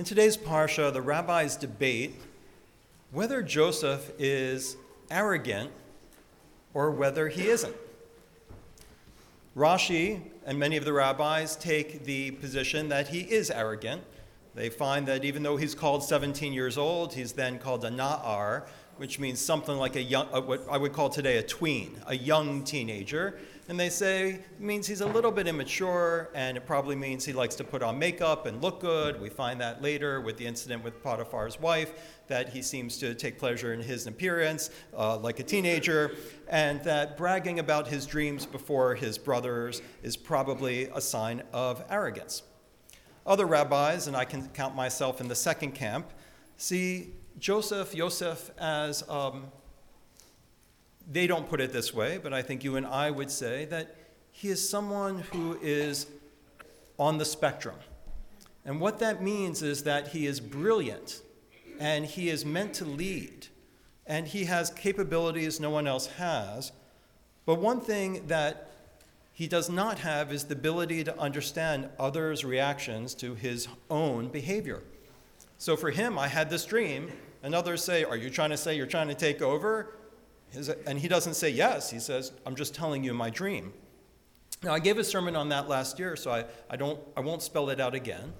In today's parsha, the rabbis debate whether Joseph is arrogant or whether he isn't. Rashi and many of the rabbis take the position that he is arrogant. They find that even though he's called 17 years old, he's then called a na'ar, which means something like a young, what I would call today a tween, a young teenager. And they say it means he's a little bit immature, and it probably means he likes to put on makeup and look good. We find that later with the incident with Potiphar's wife, that he seems to take pleasure in his appearance uh, like a teenager, and that bragging about his dreams before his brothers is probably a sign of arrogance. Other rabbis, and I can count myself in the second camp, see Joseph, Yosef, as um, they don't put it this way, but I think you and I would say that he is someone who is on the spectrum. And what that means is that he is brilliant and he is meant to lead and he has capabilities no one else has. But one thing that he does not have is the ability to understand others' reactions to his own behavior. So for him, I had this dream, and others say, Are you trying to say you're trying to take over? And he doesn't say yes. He says, I'm just telling you my dream. Now, I gave a sermon on that last year, so I, I, don't, I won't spell it out again.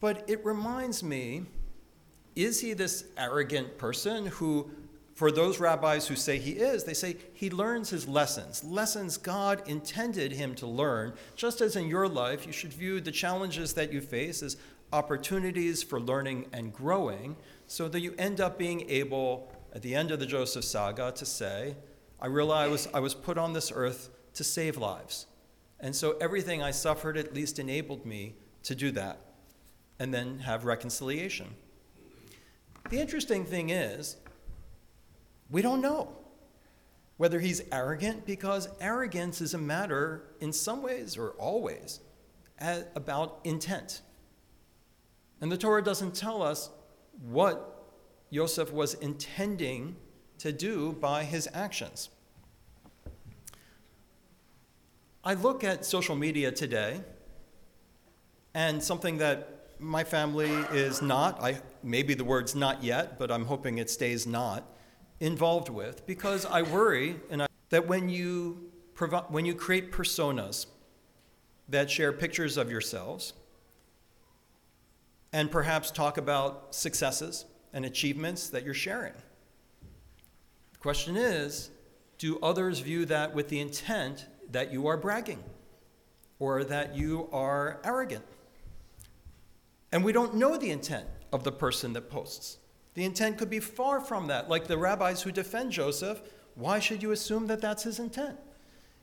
But it reminds me is he this arrogant person who, for those rabbis who say he is, they say he learns his lessons, lessons God intended him to learn, just as in your life you should view the challenges that you face as opportunities for learning and growing, so that you end up being able at the end of the Joseph saga to say, I realized I was, I was put on this earth to save lives. And so everything I suffered at least enabled me to do that and then have reconciliation. The interesting thing is, we don't know whether he's arrogant because arrogance is a matter, in some ways or always, about intent. And the Torah doesn't tell us what Joseph was intending to do by his actions. I look at social media today, and something that my family is not, I, maybe the word's not yet, but I'm hoping it stays not, involved with, because I worry and I, that when you, provi- when you create personas that share pictures of yourselves and perhaps talk about successes, and achievements that you're sharing. The question is do others view that with the intent that you are bragging or that you are arrogant? And we don't know the intent of the person that posts. The intent could be far from that. Like the rabbis who defend Joseph, why should you assume that that's his intent?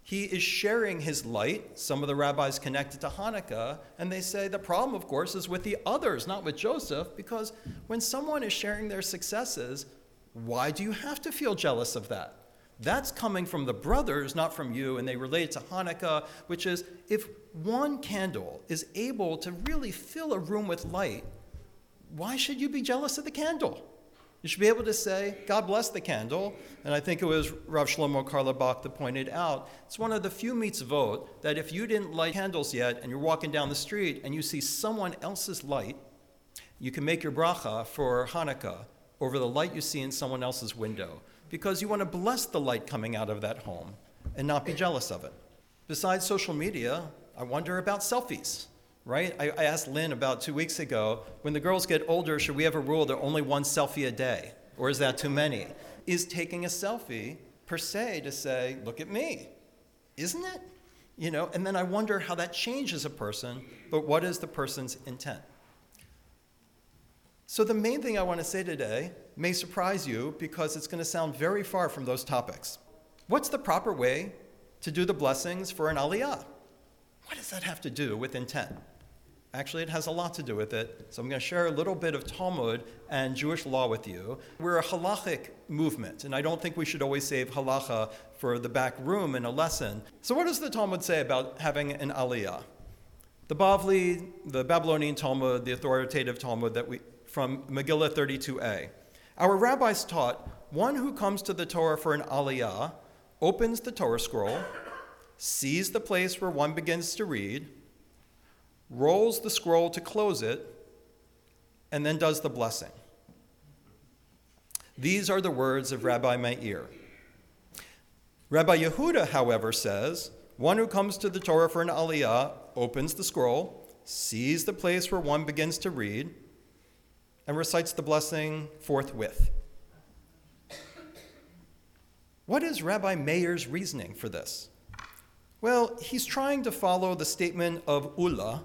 He is sharing his light. Some of the rabbis connected to Hanukkah, and they say the problem, of course, is with the others, not with Joseph, because when someone is sharing their successes, why do you have to feel jealous of that? That's coming from the brothers, not from you, and they relate to Hanukkah, which is if one candle is able to really fill a room with light, why should you be jealous of the candle? You should be able to say, God bless the candle. And I think it was Rav Shlomo Carlebach that pointed out it's one of the few mitzvot that if you didn't light candles yet and you're walking down the street and you see someone else's light, you can make your bracha for Hanukkah over the light you see in someone else's window because you want to bless the light coming out of that home and not be jealous of it. Besides social media, I wonder about selfies right? I, I, asked Lynn about two weeks ago when the girls get older, should we have a rule that only one selfie a day? Or is that too many? Is taking a selfie per se to say, look at me? Isn't it? You know, and then I wonder how that changes a person, but what is the person's intent? So, the main thing I want to say today may surprise you because it's going to sound very far from those topics. What's the proper way to do the blessings for an aliyah? What does that have to do with intent? Actually, it has a lot to do with it. So I'm going to share a little bit of Talmud and Jewish law with you. We're a halachic movement, and I don't think we should always save halacha for the back room in a lesson. So, what does the Talmud say about having an aliyah? The Bavli, the Babylonian Talmud, the authoritative Talmud that we from Megillah 32a. Our rabbis taught one who comes to the Torah for an aliyah opens the Torah scroll, sees the place where one begins to read rolls the scroll to close it, and then does the blessing. These are the words of Rabbi Meir. Rabbi Yehuda, however, says one who comes to the Torah for an aliyah opens the scroll, sees the place where one begins to read, and recites the blessing forthwith. What is Rabbi Meir's reasoning for this? Well, he's trying to follow the statement of Ulla,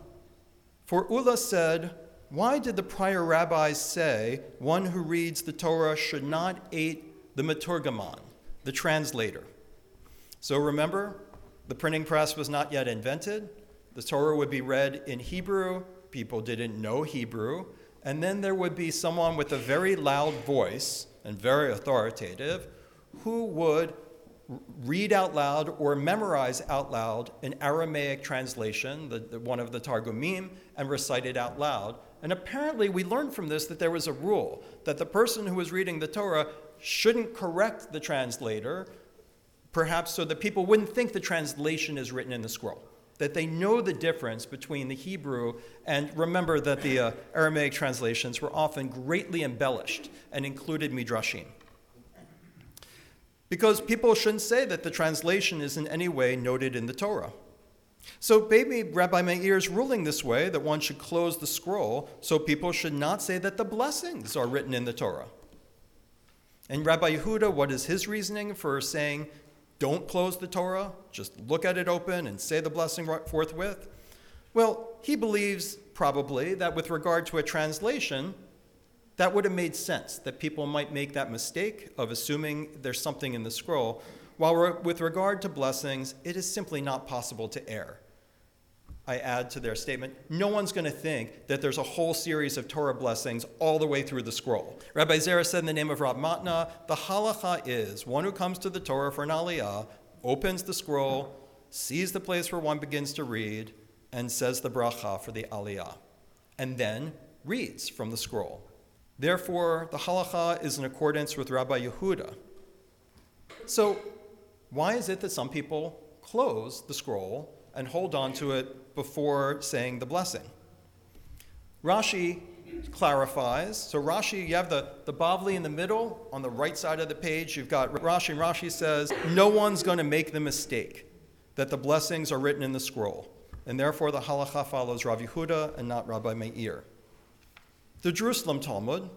for Ulla said, Why did the prior rabbis say one who reads the Torah should not eat the Meturgeman, the translator? So remember, the printing press was not yet invented. The Torah would be read in Hebrew. People didn't know Hebrew. And then there would be someone with a very loud voice and very authoritative who would read out loud or memorize out loud an Aramaic translation, the, the, one of the Targumim, and recite it out loud. And apparently, we learned from this that there was a rule that the person who was reading the Torah shouldn't correct the translator, perhaps so that people wouldn't think the translation is written in the scroll. That they know the difference between the Hebrew, and remember that the uh, Aramaic translations were often greatly embellished and included midrashim. Because people shouldn't say that the translation is in any way noted in the Torah. So maybe Rabbi Meir is ruling this way that one should close the scroll so people should not say that the blessings are written in the Torah. And Rabbi Yehuda, what is his reasoning for saying don't close the Torah, just look at it open and say the blessing forthwith? Well, he believes probably that with regard to a translation, that would have made sense that people might make that mistake of assuming there's something in the scroll, while with regard to blessings, it is simply not possible to err. I add to their statement, no one's going to think that there's a whole series of Torah blessings all the way through the scroll. Rabbi Zera said in the name of Rab Matna, the halacha is one who comes to the Torah for an aliyah, opens the scroll, sees the place where one begins to read, and says the bracha for the aliyah, and then reads from the scroll. Therefore, the halacha is in accordance with Rabbi Yehuda. So, why is it that some people close the scroll and hold on to it before saying the blessing? Rashi clarifies. So Rashi, you have the, the Bavli in the middle. On the right side of the page, you've got Rashi, and Rashi says, no one's going to make the mistake that the blessings are written in the scroll. And therefore, the halacha follows Rav Yehuda and not Rabbi Meir. The Jerusalem Talmud,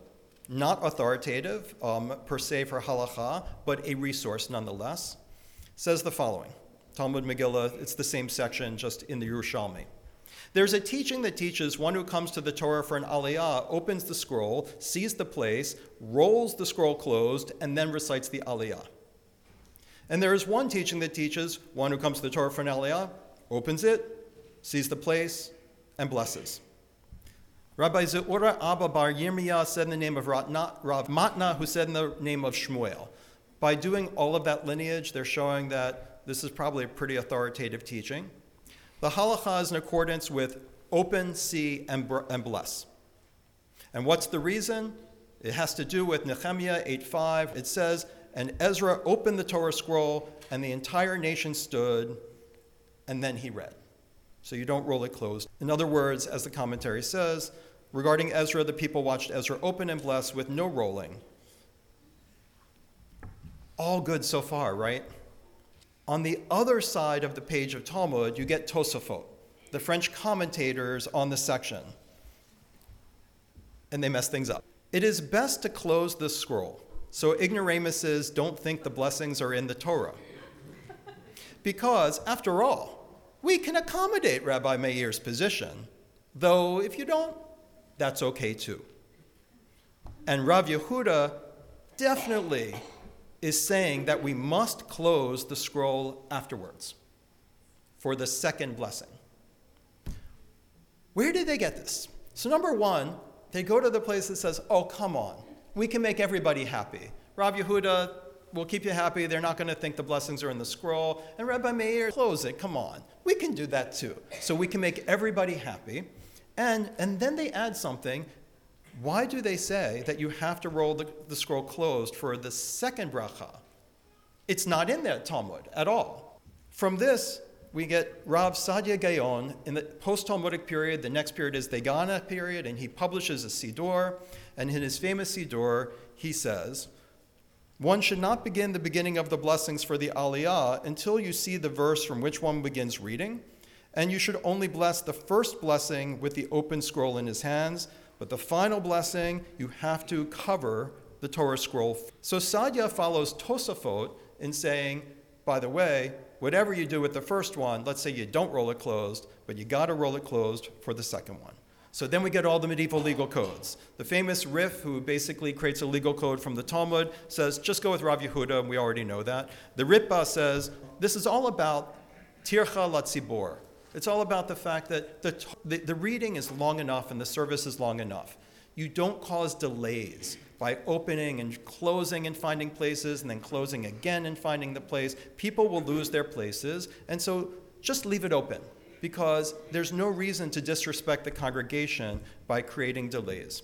not authoritative um, per se for halacha, but a resource nonetheless, says the following Talmud Megillah, it's the same section, just in the Yerushalmi. There's a teaching that teaches one who comes to the Torah for an aliyah opens the scroll, sees the place, rolls the scroll closed, and then recites the aliyah. And there is one teaching that teaches one who comes to the Torah for an aliyah opens it, sees the place, and blesses. Rabbi Zera Abba Bar Yirmiyah said in the name of Rav Matna, who said in the name of Shmuel. By doing all of that lineage, they're showing that this is probably a pretty authoritative teaching. The halacha is in accordance with open, see, and, and bless. And what's the reason? It has to do with Nehemiah 8.5. It says, And Ezra opened the Torah scroll, and the entire nation stood, and then he read so you don't roll it closed. In other words, as the commentary says, regarding Ezra, the people watched Ezra open and bless with no rolling. All good so far, right? On the other side of the page of Talmud, you get Tosafot, the French commentators on the section. And they mess things up. It is best to close this scroll so ignoramuses don't think the blessings are in the Torah. Because, after all, we can accommodate Rabbi Meir's position, though if you don't, that's okay too. And Rav Yehuda definitely is saying that we must close the scroll afterwards for the second blessing. Where did they get this? So, number one, they go to the place that says, Oh, come on, we can make everybody happy. Rav Yehuda will keep you happy. They're not going to think the blessings are in the scroll. And Rabbi Meir, close it. Come on. We can do that too. So we can make everybody happy. And, and then they add something. Why do they say that you have to roll the, the scroll closed for the second bracha? It's not in that Talmud at all. From this, we get Rav Sadia Gaon in the post Talmudic period. The next period is the Gana period, and he publishes a Siddur. And in his famous Siddur, he says, One should not begin the beginning of the blessings for the Aliyah until you see the verse from which one begins reading. And you should only bless the first blessing with the open scroll in his hands, but the final blessing, you have to cover the Torah scroll. So Sadia follows Tosafot in saying, by the way, whatever you do with the first one, let's say you don't roll it closed, but you got to roll it closed for the second one. So then we get all the medieval legal codes. The famous Rif, who basically creates a legal code from the Talmud, says just go with Rav Yehuda, and we already know that. The Ritba says this is all about tircha latzibor. It's all about the fact that the, the, the reading is long enough and the service is long enough. You don't cause delays by opening and closing and finding places and then closing again and finding the place. People will lose their places, and so just leave it open because there's no reason to disrespect the congregation by creating delays.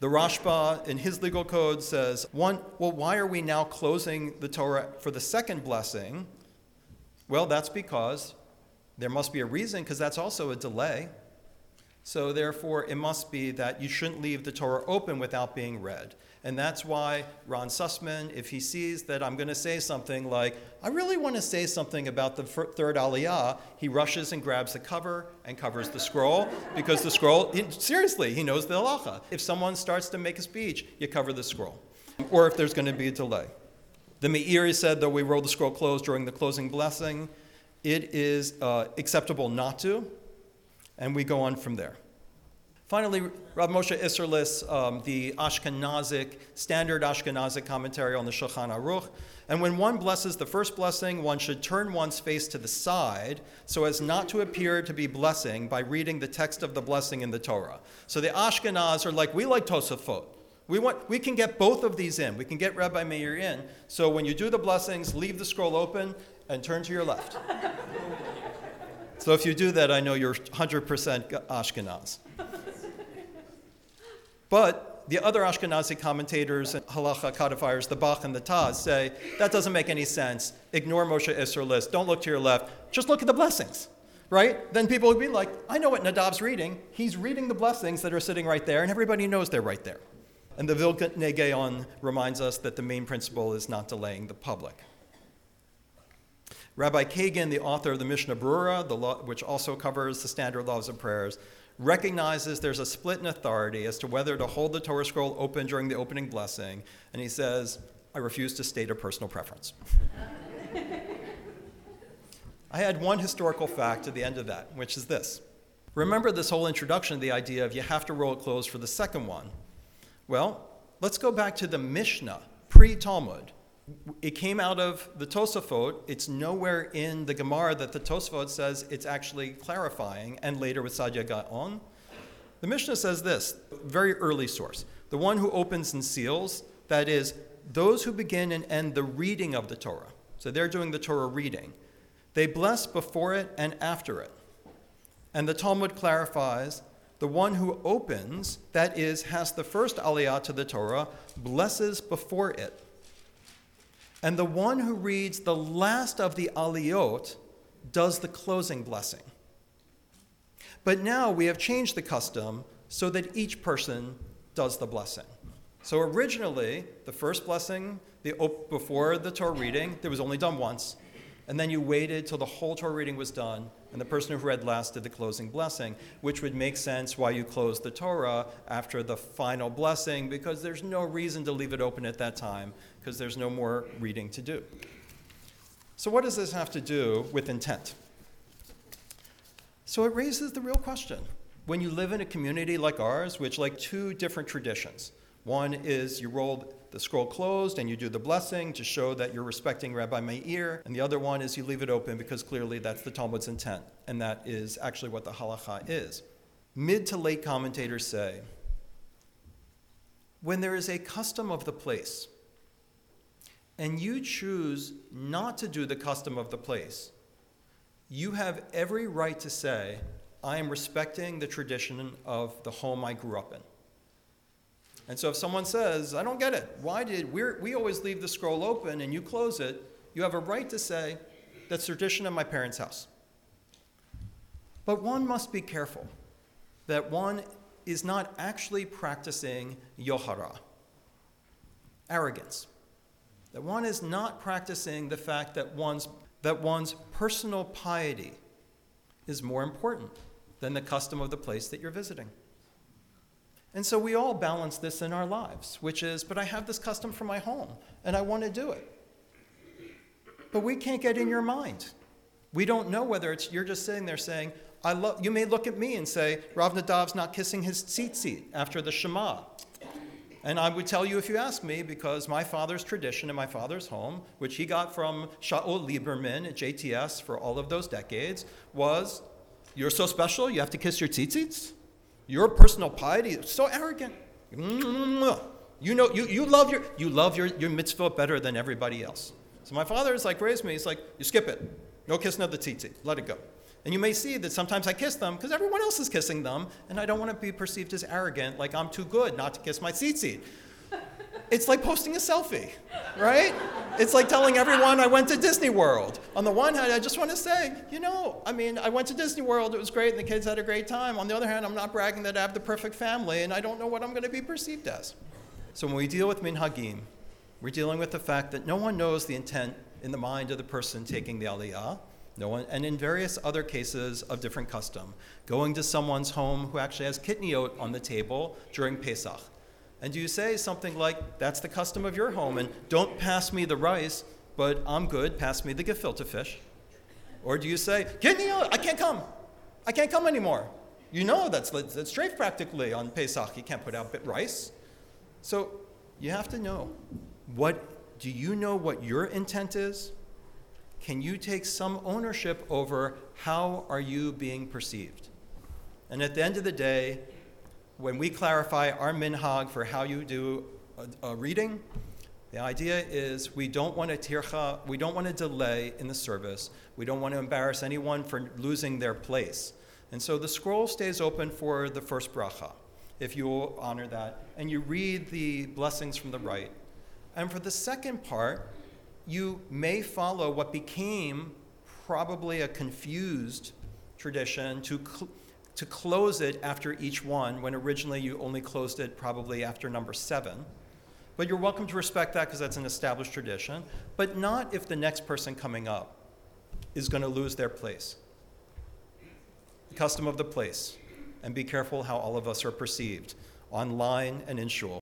The Rashba in his legal code says, one, well, why are we now closing the Torah for the second blessing? Well, that's because there must be a reason, because that's also a delay. So, therefore, it must be that you shouldn't leave the Torah open without being read. And that's why Ron Sussman, if he sees that I'm going to say something like, I really want to say something about the third aliyah, he rushes and grabs the cover and covers the scroll because the scroll, seriously, he knows the halacha. If someone starts to make a speech, you cover the scroll. Or if there's going to be a delay. The Meiri said, though we roll the scroll closed during the closing blessing, it is uh, acceptable not to and we go on from there. Finally, Rav Moshe Isserlis, um, the Ashkenazic, standard Ashkenazic commentary on the Shulchan Aruch. And when one blesses the first blessing, one should turn one's face to the side so as not to appear to be blessing by reading the text of the blessing in the Torah. So the Ashkenaz are like, we like Tosafot. We, want, we can get both of these in. We can get Rabbi Meir in. So when you do the blessings, leave the scroll open and turn to your left. So if you do that, I know you're 100% Ashkenaz. But the other Ashkenazi commentators and halacha codifiers, the Bach and the Taz, say that doesn't make any sense. Ignore Moshe Isserlis. Don't look to your left. Just look at the blessings, right? Then people would be like, I know what Nadav's reading. He's reading the blessings that are sitting right there, and everybody knows they're right there. And the Vilna Gaon reminds us that the main principle is not delaying the public. Rabbi Kagan, the author of the Mishnah Brura, the law, which also covers the standard laws and prayers, recognizes there's a split in authority as to whether to hold the Torah scroll open during the opening blessing, and he says, I refuse to state a personal preference. I had one historical fact at the end of that, which is this. Remember this whole introduction of the idea of you have to roll it closed for the second one. Well, let's go back to the Mishnah, pre Talmud it came out of the Tosafot. It's nowhere in the Gemara that the Tosafot says it's actually clarifying, and later with Sadia Gaon. The Mishnah says this, very early source. The one who opens and seals, that is, those who begin and end the reading of the Torah. So they're doing the Torah reading. They bless before it and after it. And the Talmud clarifies the one who opens, that is, has the first aliyah to the Torah, blesses before it and the one who reads the last of the aliyot does the closing blessing. But now we have changed the custom so that each person does the blessing. So originally, the first blessing the, before the Torah reading, there was only done once. And then you waited till the whole Torah reading was done, and the person who read last did the closing blessing, which would make sense why you close the Torah after the final blessing, because there's no reason to leave it open at that time, because there's no more reading to do. So, what does this have to do with intent? So, it raises the real question. When you live in a community like ours, which like two different traditions, one is you roll the scroll closed and you do the blessing to show that you're respecting Rabbi Meir. And the other one is you leave it open because clearly that's the Talmud's intent. And that is actually what the halacha is. Mid to late commentators say when there is a custom of the place and you choose not to do the custom of the place, you have every right to say, I am respecting the tradition of the home I grew up in. And so if someone says, I don't get it, why did we we always leave the scroll open and you close it, you have a right to say, that's tradition in my parents' house. But one must be careful that one is not actually practicing yohara, arrogance. That one is not practicing the fact that one's, that one's personal piety is more important than the custom of the place that you're visiting. And so we all balance this in our lives, which is, but I have this custom for my home and I want to do it. But we can't get in your mind. We don't know whether it's you're just sitting there saying, I love you may look at me and say, Rav Nadav's not kissing his tzitzit after the Shema. And I would tell you if you ask me, because my father's tradition in my father's home, which he got from Shaul Lieberman at JTS for all of those decades, was you're so special, you have to kiss your tzitzits? Your personal piety is so arrogant. You know, you, you love, your, you love your, your mitzvah better than everybody else. So my father is like, raised me, he's like, you skip it. No kissing of the tzitzit. Let it go. And you may see that sometimes I kiss them because everyone else is kissing them, and I don't want to be perceived as arrogant, like I'm too good not to kiss my tzitzit. It's like posting a selfie, right? It's like telling everyone I went to Disney World. On the one hand, I just want to say, you know, I mean, I went to Disney World, it was great, and the kids had a great time. On the other hand, I'm not bragging that I have the perfect family, and I don't know what I'm going to be perceived as. So when we deal with minhagim, we're dealing with the fact that no one knows the intent in the mind of the person taking the aliyah. No one, and in various other cases of different custom, going to someone's home who actually has kitniot on the table during Pesach. And do you say something like, that's the custom of your home, and don't pass me the rice, but I'm good, pass me the gefilte fish? Or do you say, kitniot, I can't come. I can't come anymore. You know that's, that's treif practically on Pesach. You can't put out rice. So you have to know what, do you know what your intent is? can you take some ownership over how are you being perceived? And at the end of the day, when we clarify our minhag for how you do a, a reading, the idea is we don't want to tircha, we don't want to delay in the service. We don't want to embarrass anyone for losing their place. And so the scroll stays open for the first bracha, if you will honor that. And you read the blessings from the right. And for the second part, you may follow what became probably a confused tradition to, to close it after each one, when originally you only closed it probably after number seven. But you're welcome to respect that because that's an established tradition, but not if the next person coming up is going to lose their place. The custom of the place. And be careful how all of us are perceived online and in shul.